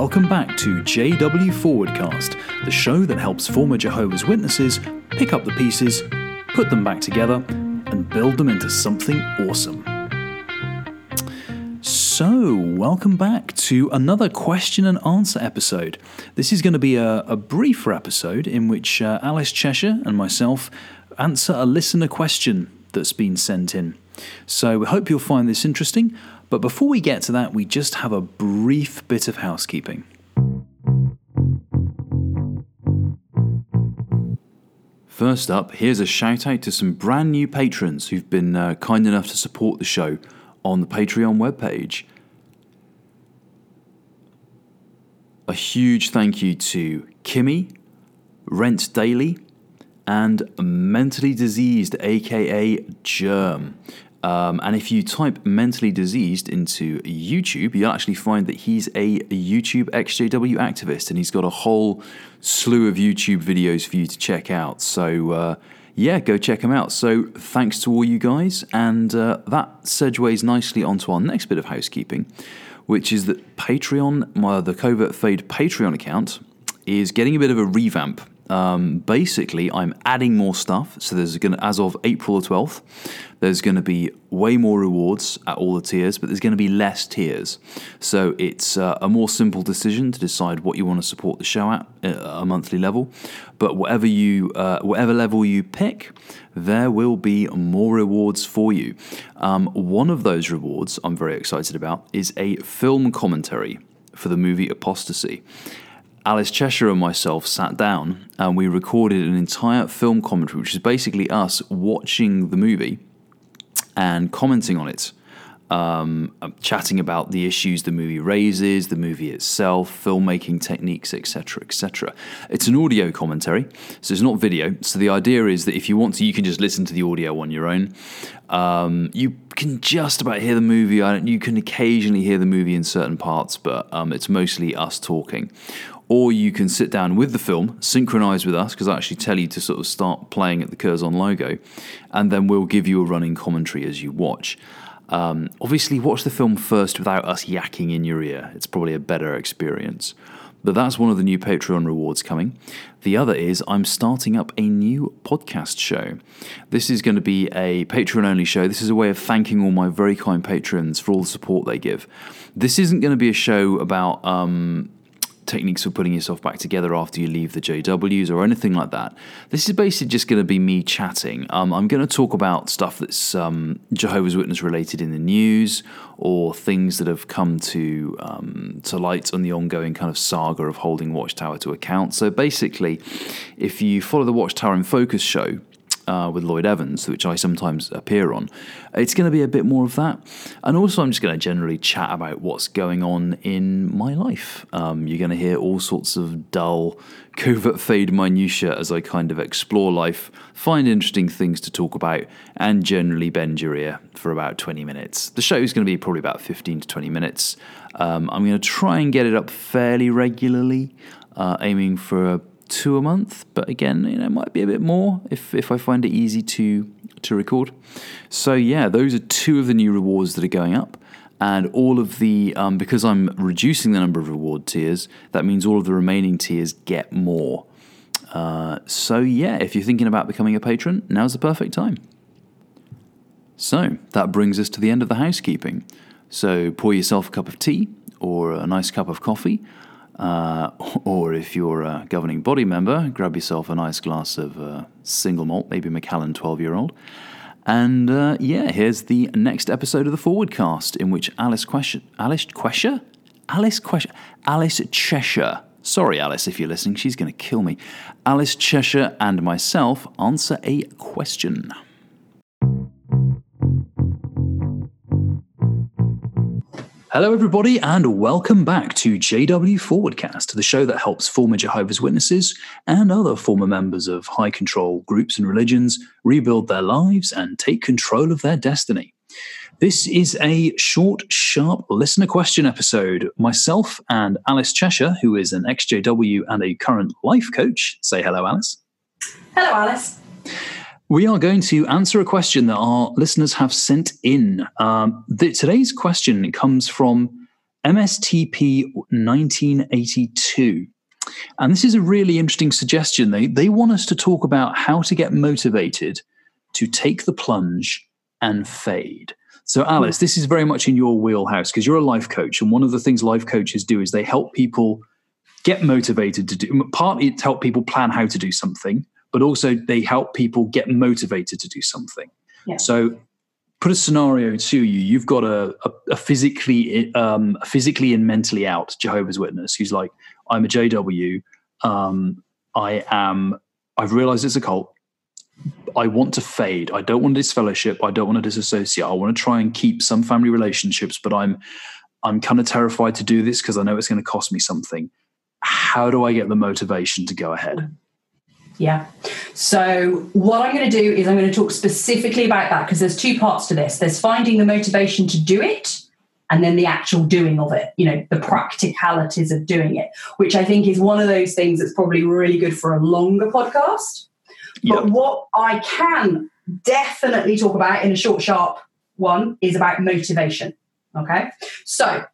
welcome back to JW Forwardcast, the show that helps former Jehovah's Witnesses pick up the pieces, put them back together, and build them into something awesome. So, welcome back to another question and answer episode. This is going to be a, a briefer episode in which uh, Alice Cheshire and myself answer a listener question that's been sent in. So, we hope you'll find this interesting. But before we get to that, we just have a brief bit of housekeeping. First up, here's a shout out to some brand new patrons who've been uh, kind enough to support the show on the Patreon webpage. A huge thank you to Kimmy, Rent Daily, and Mentally Diseased, aka Germ. Um, and if you type mentally diseased into YouTube, you'll actually find that he's a, YouTube XJW activist and he's got a whole slew of YouTube videos for you to check out. So, uh, yeah, go check him out. So, thanks to all you guys. And uh, that segues nicely onto our next bit of housekeeping, which is that Patreon, my, the Covert Fade Patreon account, is getting a bit of a revamp. Um, basically, I'm adding more stuff. So there's going to, as of April the 12th, there's going to be way more rewards at all the tiers, but there's going to be less tiers. So it's uh, a more simple decision to decide what you want to support the show at at a monthly level. But whatever you, uh, whatever level you pick, there will be more rewards for you. Um, one of those rewards I'm very excited about is a film commentary for the movie Apostasy. Alice Cheshire and myself sat down and we recorded an entire film commentary, which is basically us watching the movie and commenting on it, um, chatting about the issues the movie raises, the movie itself, filmmaking techniques, etc., etc. It's an audio commentary, so it's not video. So the idea is that if you want to, you can just listen to the audio on your own. Um, you can just about hear the movie. You can occasionally hear the movie in certain parts, but um, it's mostly us talking or you can sit down with the film, synchronize with us, because I actually tell you to sort of start playing at the Curzon logo, and then we'll give you a running commentary as you watch. Um, obviously, watch the film first without us yakking in your ear. It's probably a better experience. But that's one of the new Patreon rewards coming. The other is I'm starting up a new podcast show. This is going to be a Patreon only show. This is a way of thanking all my very kind patrons for all the support they give. This isn't going to be a show about um, techniques for putting yourself back together after you leave the JWs or anything like that. This is basically just going to be me chatting. Um, I'm going to talk about stuff that's um, Jehovah's Witness related in the news or things that have come to um, to light on the ongoing kind of saga of holding Watchtower to account. So basically, if you follow the Watchtower in Focus show, uh, with Lloyd Evans, which I sometimes appear on. It's going to be a bit more of that. And also, I'm just going to generally chat about what's going on in my life. Um, you're going to hear all sorts of dull, covert fade minutiae as I kind of explore life, find interesting things to talk about, and generally bend your ear for about 20 minutes. The show is going to be probably about 15 to 20 minutes. Um, I'm going to try and get it up fairly regularly, uh, aiming for two a month, but again, you know, it might be a bit more if, if I find it easy to to record. So yeah, those are two of the new rewards that are going up, and all of the um, because I'm reducing the number of reward tiers, that means all of the remaining tiers get more. Uh, so yeah, if you're thinking about becoming a patron, now's the perfect time. So that brings us to the end of the housekeeping. So pour yourself a cup of tea or a nice cup of coffee uh, or if you're a governing body member, grab yourself a nice glass of uh, single malt, maybe Macallan 12 year old. And uh, yeah, here's the next episode of the Forward Cast in which Alice Question, Alice Quesher? Alice Quesher, Alice Cheshire. Sorry, Alice, if you're listening, she's going to kill me. Alice Cheshire and myself answer a question. Hello, everybody, and welcome back to JW Forwardcast, the show that helps former Jehovah's Witnesses and other former members of high control groups and religions rebuild their lives and take control of their destiny. This is a short, sharp listener question episode. Myself and Alice Cheshire, who is an XJW and a current life coach, say hello, Alice. Hello, Alice. We are going to answer a question that our listeners have sent in. Um, the, today's question comes from MSTP 1982. And this is a really interesting suggestion. They, they want us to talk about how to get motivated to take the plunge and fade. So, Alice, this is very much in your wheelhouse because you're a life coach. And one of the things life coaches do is they help people get motivated to do, partly it's help people plan how to do something, but also they help people get motivated to do something. Yeah. So, put a scenario to you. You've got a, a, a physically, um, physically and mentally out Jehovah's Witness who's like, I'm a JW. Um, I am. I've realized it's a cult. I want to fade. I don't want to disfellowship. I don't want to disassociate. I want to try and keep some family relationships, but I'm I'm kind of terrified to do this because I know it's going to cost me something. How do I get the motivation to go ahead? Yeah. So, what I'm going to do is I'm going to talk specifically about that because there's two parts to this. There's finding the motivation to do it, and then the actual doing of it, you know, the practicalities of doing it, which I think is one of those things that's probably really good for a longer podcast. Yep. But what I can definitely talk about in a short, sharp one is about motivation. Okay. So,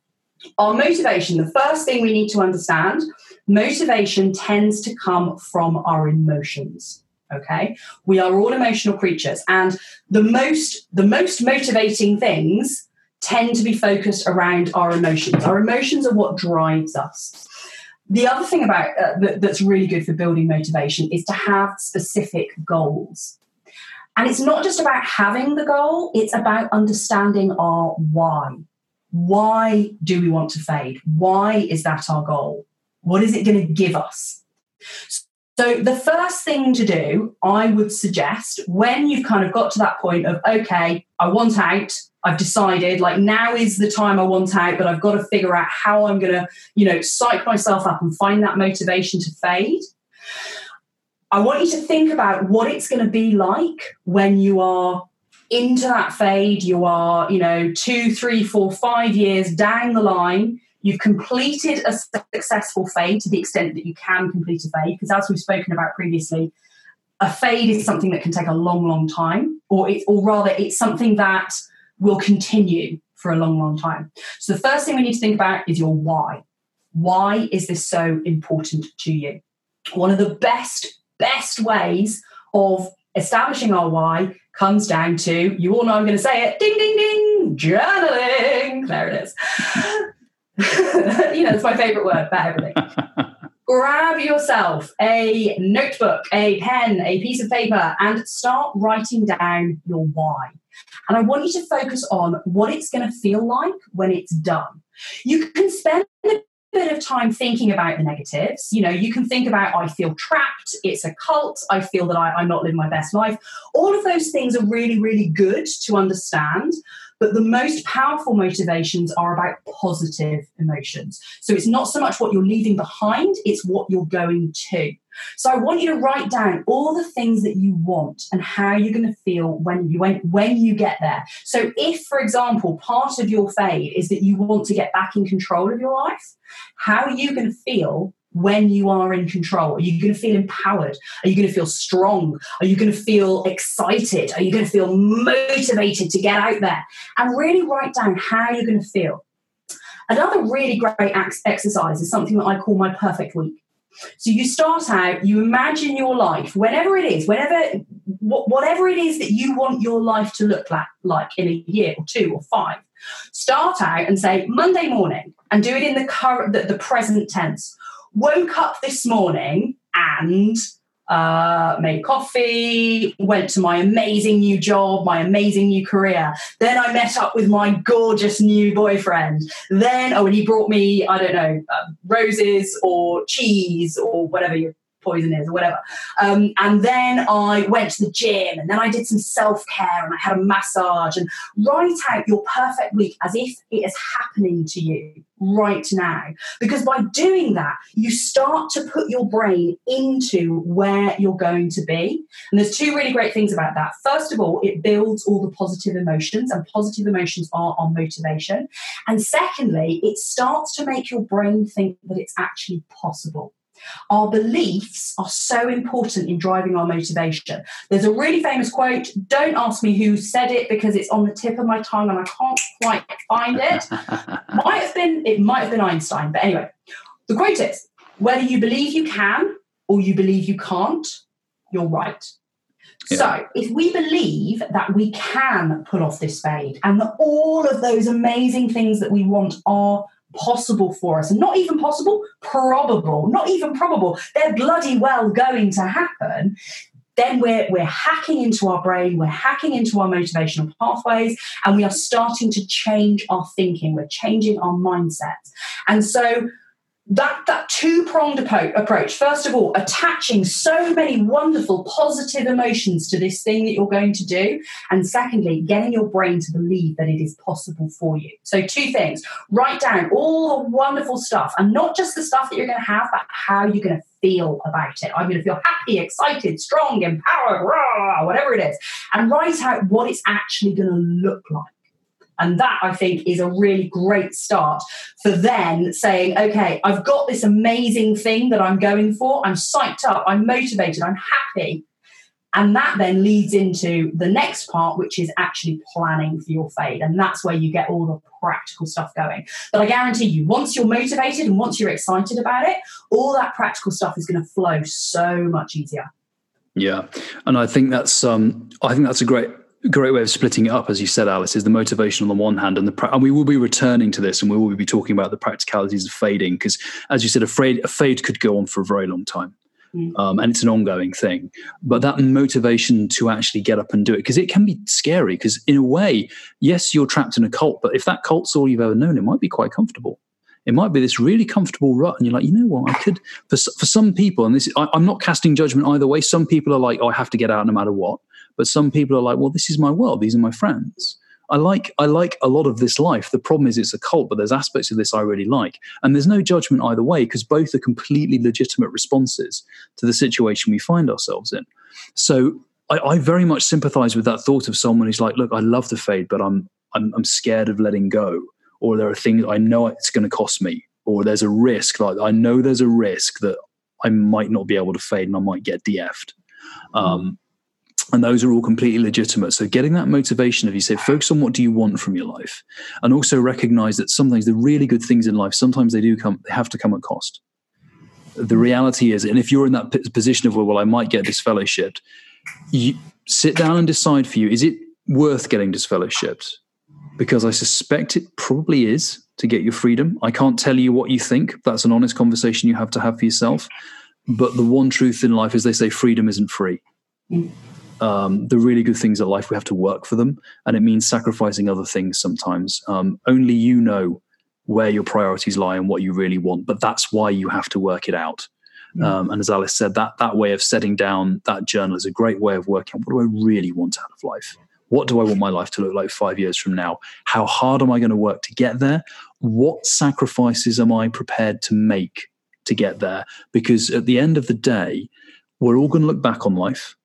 our motivation, the first thing we need to understand, motivation tends to come from our emotions okay we are all emotional creatures and the most the most motivating things tend to be focused around our emotions. Our emotions are what drives us. The other thing about uh, that, that's really good for building motivation is to have specific goals. And it's not just about having the goal, it's about understanding our why. Why do we want to fade? Why is that our goal? What is it going to give us? So, the first thing to do, I would suggest, when you've kind of got to that point of, okay, I want out, I've decided like now is the time I want out, but I've got to figure out how I'm going to, you know, psych myself up and find that motivation to fade. I want you to think about what it's going to be like when you are into that fade. You are, you know, two, three, four, five years down the line. You've completed a successful fade to the extent that you can complete a fade, because as we've spoken about previously, a fade is something that can take a long, long time, or it, or rather, it's something that will continue for a long, long time. So the first thing we need to think about is your why. Why is this so important to you? One of the best, best ways of establishing our why comes down to, you all know I'm going to say it, ding, ding, ding, journaling. There it is. you know, it's my favorite word about everything. Grab yourself a notebook, a pen, a piece of paper, and start writing down your why. And I want you to focus on what it's going to feel like when it's done. You can spend a bit of time thinking about the negatives. You know, you can think about, I feel trapped, it's a cult, I feel that I, am not living my best life. All of those things are really, really good to understand. But the most powerful motivations are about positive emotions. So it's not so much what you're leaving behind, it's what you're going to. So I want you to write down all the things that you want and how you're going to feel when you when, when you get there. So if, for example, part of your fade is that you want to get back in control of your life, how are you going to feel when you are in control? Are you going to feel empowered? Are you going to feel strong? Are you going to feel excited? Are you going to feel motivated to get out there? And really write down how you're going to feel. Another really great exercise is something that I call my perfect week. So you start out, you imagine your life, whenever it is, whenever, whatever it is that you want your life to look like, like in a year or two or five. Start out and say Monday morning, and do it in the current, the, the present tense woke up this morning and uh, made coffee, went to my amazing new job, my amazing new career. Then I met up with my gorgeous new boyfriend. Then, oh, and he brought me, I don't know, uh, roses or cheese or whatever your poison is or whatever. Um, and then I went to the gym and then I did some self care and I had a massage and write out your perfect week as if it is happening to you right now. Because by doing that, you start to put your brain into where you're going to be. And there's two really great things about that. First of all, it builds all the positive emotions, and positive emotions are on motivation. And secondly, it starts to make your brain think that it's actually possible. Our beliefs are so important in driving our motivation. There's a really famous quote. Don't ask me who said it because it's on the tip of my tongue and I can't quite find it. might have been it might have been Einstein, but anyway, the quote is whether you believe you can or you believe you can't, you're right. Yeah. So, if we believe that we can pull off this fade and that all of those amazing things that we want are possible for us, not even possible, probable, not even probable, they're bloody well going to happen, then we're, we're hacking into our brain, we're hacking into our motivational pathways, and we are starting to change our thinking, we're changing our mindset. And so, that that two-pronged approach. First of all attaching so many wonderful positive emotions to this thing that you're going to do. And secondly getting your brain to believe that it is possible for you. So two things. Write down all the wonderful stuff. And not just the stuff that you're going to have but how you're going to feel about it. I'm going to feel happy excited strong empowered rah, whatever it is. And write out what it's actually going to look like and that I think is a really great start for then saying, okay, I've got this amazing thing that I'm going for. I'm psyched up. I'm motivated. I'm happy. And that then leads into the next part, which is actually planning for your fade. And that's where you get all the practical stuff going. But I guarantee you, once you're motivated and once you're excited about it, all that practical stuff is going to flow so much easier. Yeah. And I think that's um I think that's a great great way of splitting it up, as you said, Alice, is the motivation on the one hand, and the and we will be returning to this, and we will be talking about the practicalities of fading, because as you said, a fade a fade could go on for a very long time. Mm. Um, and it's an ongoing thing. But that motivation to actually get up and do it, because it can be scary. Because in a way, yes, you're trapped in a cult, but if that cult's all you've ever known, it might be quite comfortable. It might be this really comfortable rut, and you're like, you know what, I could. For for some people, and this, I, I'm not casting judgment either way. Some people are like, oh, I have to get out no matter what. But some people are like, well, this is my world. These are my friends. I like I like a lot of this life. The problem is it's a cult, but there's aspects of this I really like. And there's no judgment either way because both are completely legitimate responses to the situation we find ourselves in. So I, I, very much sympathize with that thought of someone who's like, look, I love the fade, but I'm I'm, I'm scared of letting go, or there are things I know it's going to cost me, or there's a risk. Like I know there's a risk that I might not be able to fade and I might get DF'd. Um, and those are all completely legitimate. So getting that motivation of you say focus on what do you want from your life and also recognize that sometimes the really good things in life sometimes they do come they have to come at cost. The reality is and if you're in that position of well, well i might get disfellowshipped you sit down and decide for you is it worth getting disfellowshipped? Because i suspect it probably is to get your freedom. I can't tell you what you think. That's an honest conversation you have to have for yourself. But the one truth in life is they say freedom isn't free. Mm um, the really good things in life, we have to work for them. And it means sacrificing other things sometimes. Um, only you know where your priorities lie and what you really want. But that's why you have to work it out. Mm. Um, and as Alice said, that, that way of setting down that journal is a great way of working out what do I really want out of life? What do I want my life to look like five years from now? How hard am I going to work to get there? What sacrifices am I prepared to make to get there? Because at the end of the day, we're all going to look back on life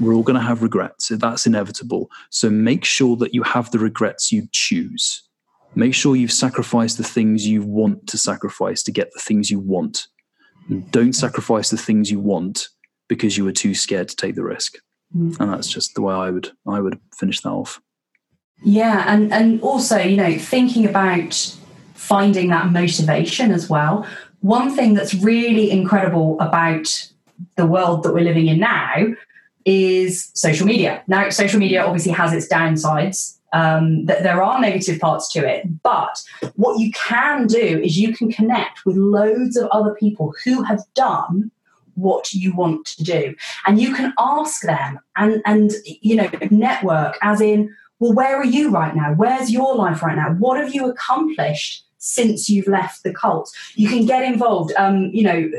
we're all going to have regrets. That's inevitable. So make sure that you have the regrets you choose. Make sure you've sacrificed the things you want to sacrifice to get the things you want. Don't sacrifice the things you want because you were too scared to take the risk. Mm. And that's just the way I would I would finish that off. Yeah, and and also, you know, thinking about finding that motivation as well. One thing that's really incredible about the world that we're living in now is social media. Now, social media obviously has its downsides. Um, that there are negative parts to it, but what you can do is you can connect with loads of other people who have done what you want to do, and you can ask them and and you know network as in, well, where are you right now? Where's your life right now? What have you accomplished? since you've left the cult. You can get involved. Um, you know,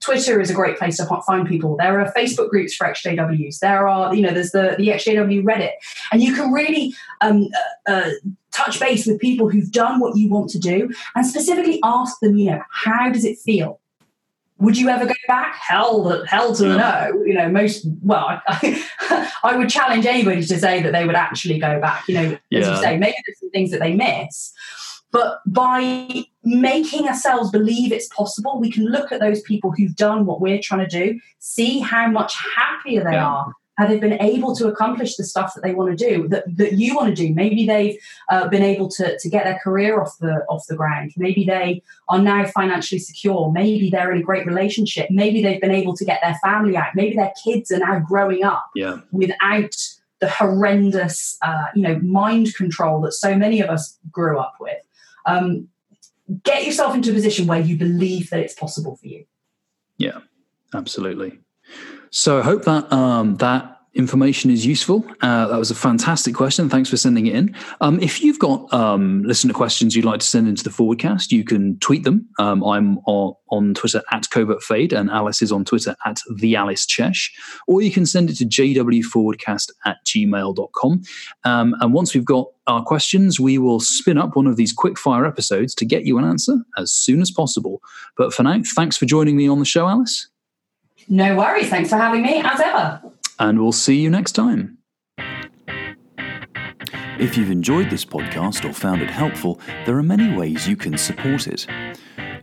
Twitter is a great place to find people. There are Facebook groups for XJWs. There are, you know, there's the, the XJW Reddit. And you can really um, uh, uh, touch base with people who've done what you want to do and specifically ask them, you know, how does it feel? Would you ever go back? Hell, hell to the no. You know, most, well, I, I, would challenge anybody to say that they would actually go back. You know, as yeah. you say, maybe there's some things that they miss But by making ourselves believe it's possible, we can look at those people who've done what we're trying to do, see how much happier they Yeah. are, how they've been able to accomplish the stuff that they want to do, that, that you want to do. Maybe they've uh, been able to, to get their career off the off the ground. Maybe they are now financially secure. Maybe they're in a great relationship. Maybe they've been able to get their family out. Maybe their kids are now growing up Yeah. without the horrendous, uh, you know, mind control that so many of us grew up with. Um, get yourself into a position where you believe that it's possible for you. Yeah, absolutely. So I hope that um, that information is useful. Uh, that was a fantastic question. Thanks for sending it in. Um, if you've got um, listener questions you'd like to send into the forwardcast, you can tweet them. Um, I'm on, Twitter at Covert Fade, and Alice is on Twitter at the Alice Chesh. Or you can send it to jwforwardcast at gmail.com. Um, and once we've got our questions, we will spin up one of these quick fire episodes to get you an answer as soon as possible. But for now, thanks for joining me on the show, Alice. No worries. Thanks for having me, as ever. And we'll see you next time. If you've enjoyed this podcast or found it helpful, there are many ways you can support it.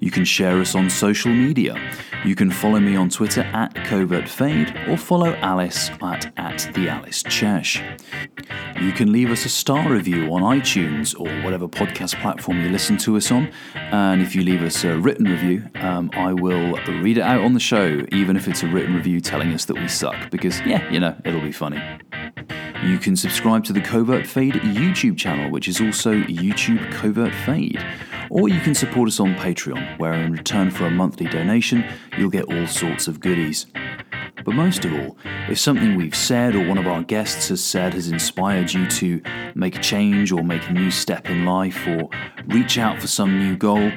You can share us on social media. You can follow me on Twitter at Covert Fade or follow Alice at, at the Alice Chesh. You can leave us a star review on iTunes or whatever podcast platform you listen to us on. And if you leave us a written review, um, I will read it out on the show, even if it's a written review telling us that we suck, because, yeah, you know, it'll be funny. You can subscribe to the Covert Fade YouTube channel, which is also YouTube Covert Fade. Or you can support us on Patreon, where in return for a monthly donation, you'll get all sorts of goodies. But most of all, if something we've said or one of our guests has said has inspired you to make a change or make a new step in life or reach out for some new goal,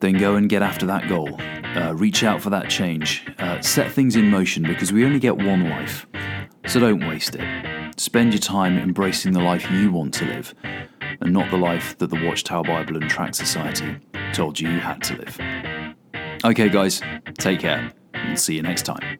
then go and get after that goal. Uh, reach out for that change. Uh, set things in motion because we only get one life. So don't waste it. Spend your time embracing the life you want to live and not the life that the Watchtower Bible and Tract Society told you you had to live. Okay, guys, take care and see you next time.